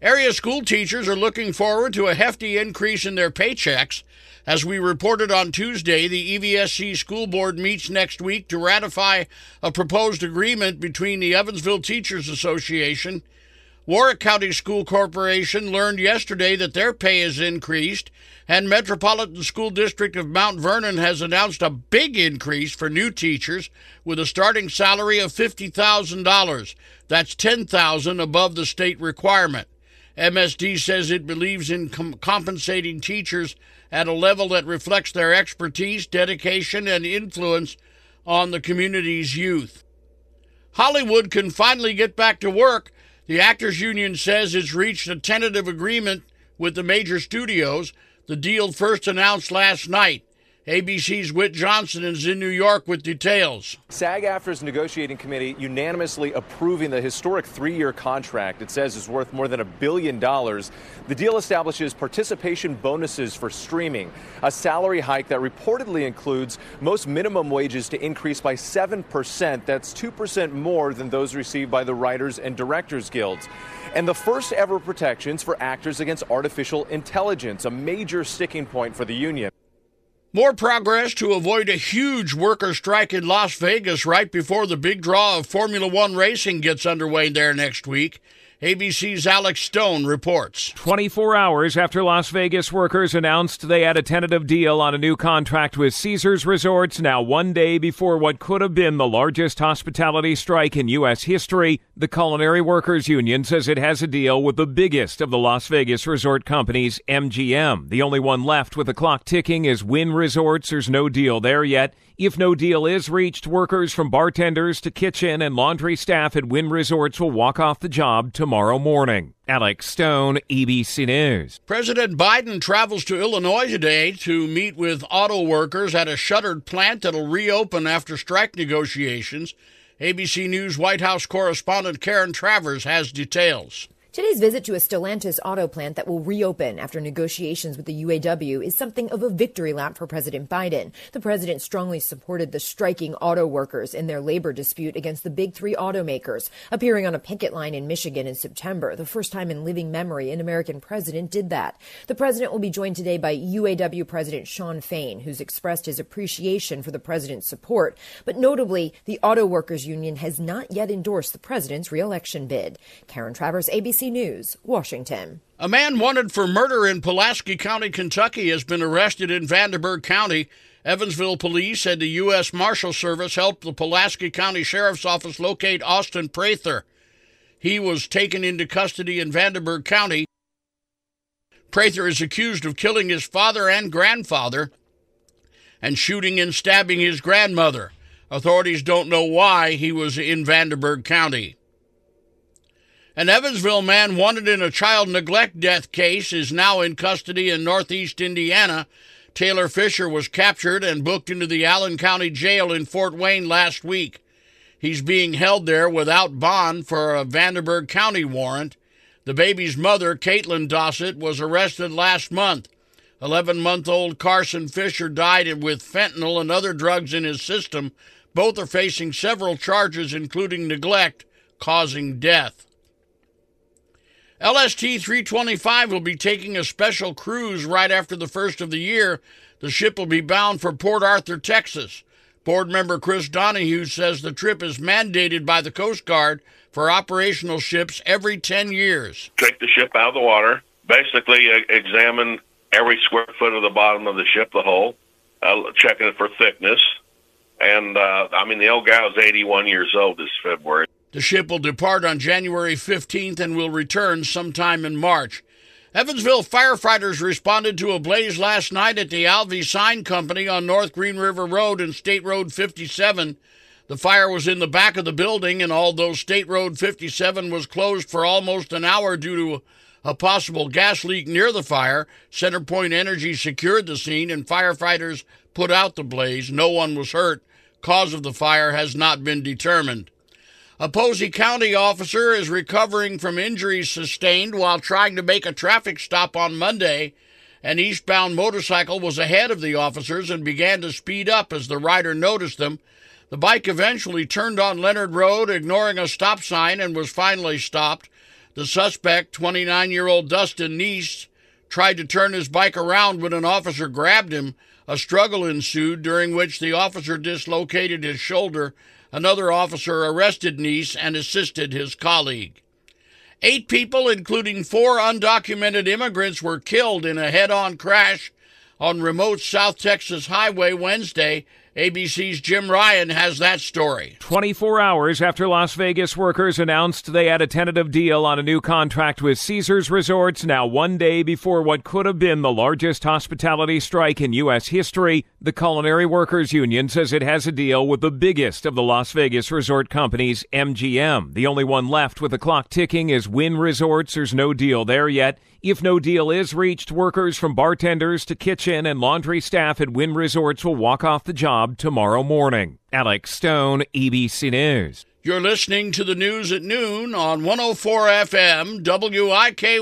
Area school teachers are looking forward to a hefty increase in their paychecks. As we reported on Tuesday, the EVSC school board meets next week to ratify a proposed agreement between the Evansville Teachers Association. Warwick County School Corporation learned yesterday that their pay is increased, and Metropolitan School District of Mount Vernon has announced a big increase for new teachers with a starting salary of $50,000. That's 10,000 above the state requirement. MSD says it believes in com- compensating teachers at a level that reflects their expertise, dedication, and influence on the community's youth. Hollywood can finally get back to work. The Actors Union says it's reached a tentative agreement with the major studios. The deal first announced last night. ABC's Whit Johnson is in New York with details. SAG AFTRA's negotiating committee unanimously approving the historic three year contract it says is worth more than a billion dollars. The deal establishes participation bonuses for streaming, a salary hike that reportedly includes most minimum wages to increase by 7%. That's 2% more than those received by the Writers and Directors Guilds. And the first ever protections for actors against artificial intelligence, a major sticking point for the union. More progress to avoid a huge worker strike in Las Vegas right before the big draw of Formula One racing gets underway there next week. ABC's Alex Stone reports. 24 hours after Las Vegas workers announced they had a tentative deal on a new contract with Caesars Resorts, now one day before what could have been the largest hospitality strike in U.S. history, the Culinary Workers Union says it has a deal with the biggest of the Las Vegas resort companies, MGM. The only one left with the clock ticking is Wynn Resorts. There's no deal there yet. If no deal is reached, workers from bartenders to kitchen and laundry staff at Wynn Resorts will walk off the job tomorrow morning. Alex Stone, ABC News. President Biden travels to Illinois today to meet with auto workers at a shuttered plant that'll reopen after strike negotiations. ABC News White House correspondent Karen Travers has details. Today's visit to a Stellantis auto plant that will reopen after negotiations with the UAW is something of a victory lap for President Biden. The president strongly supported the striking auto workers in their labor dispute against the big three automakers, appearing on a picket line in Michigan in September, the first time in living memory an American president did that. The president will be joined today by UAW President Shawn Fain, who's expressed his appreciation for the president's support. But notably, the Auto Workers Union has not yet endorsed the president's reelection bid. Karen Travers, ABC News, Washington. A man wanted for murder in Pulaski County, Kentucky, has been arrested in Vanderburgh County. Evansville police said the U.S. Marshal Service helped the Pulaski County Sheriff's Office locate Austin Prather. He was taken into custody in Vanderburgh County. Prather is accused of killing his father and grandfather and shooting and stabbing his grandmother. Authorities don't know why he was in Vanderburgh County. An Evansville man wanted in a child neglect death case is now in custody in northeast Indiana. Taylor Fisher was captured and booked into the Allen County Jail in Fort Wayne last week. He's being held there without bond for a Vanderburgh County warrant. The baby's mother, Caitlin Dossett, was arrested last month. 11 month old Carson Fisher died with fentanyl and other drugs in his system. Both are facing several charges, including neglect, causing death. LST 325 will be taking a special cruise right after the first of the year. The ship will be bound for Port Arthur, Texas. Board member Chris Donahue says the trip is mandated by the Coast Guard for operational ships every 10 years. Take the ship out of the water, basically uh, examine every square foot of the bottom of the ship, the hull, uh, checking it for thickness. And uh, I mean, the old guy was 81 years old this February. The ship will depart on January 15th and will return sometime in March. Evansville firefighters responded to a blaze last night at the Alvey Sign Company on North Green River Road and State Road 57. The fire was in the back of the building, and although State Road 57 was closed for almost an hour due to a possible gas leak near the fire, Centerpoint Energy secured the scene and firefighters put out the blaze. No one was hurt. Cause of the fire has not been determined. A Posey County officer is recovering from injuries sustained while trying to make a traffic stop on Monday. An eastbound motorcycle was ahead of the officers and began to speed up as the rider noticed them. The bike eventually turned on Leonard Road, ignoring a stop sign, and was finally stopped. The suspect, 29 year old Dustin Neese, tried to turn his bike around when an officer grabbed him. A struggle ensued during which the officer dislocated his shoulder. Another officer arrested Neese and assisted his colleague. Eight people, including four undocumented immigrants, were killed in a head on crash on remote South Texas highway Wednesday ABC's Jim Ryan has that story. 24 hours after Las Vegas workers announced they had a tentative deal on a new contract with Caesars Resorts, now one day before what could have been the largest hospitality strike in U.S. history, the Culinary Workers Union says it has a deal with the biggest of the Las Vegas resort companies, MGM. The only one left with the clock ticking is Wynn Resorts. There's no deal there yet. If no deal is reached, workers from bartenders to kitchen and laundry staff at Wynn Resorts will walk off the job tomorrow morning. Alex Stone, ABC News. You're listening to the news at noon on 104 FM WIKY.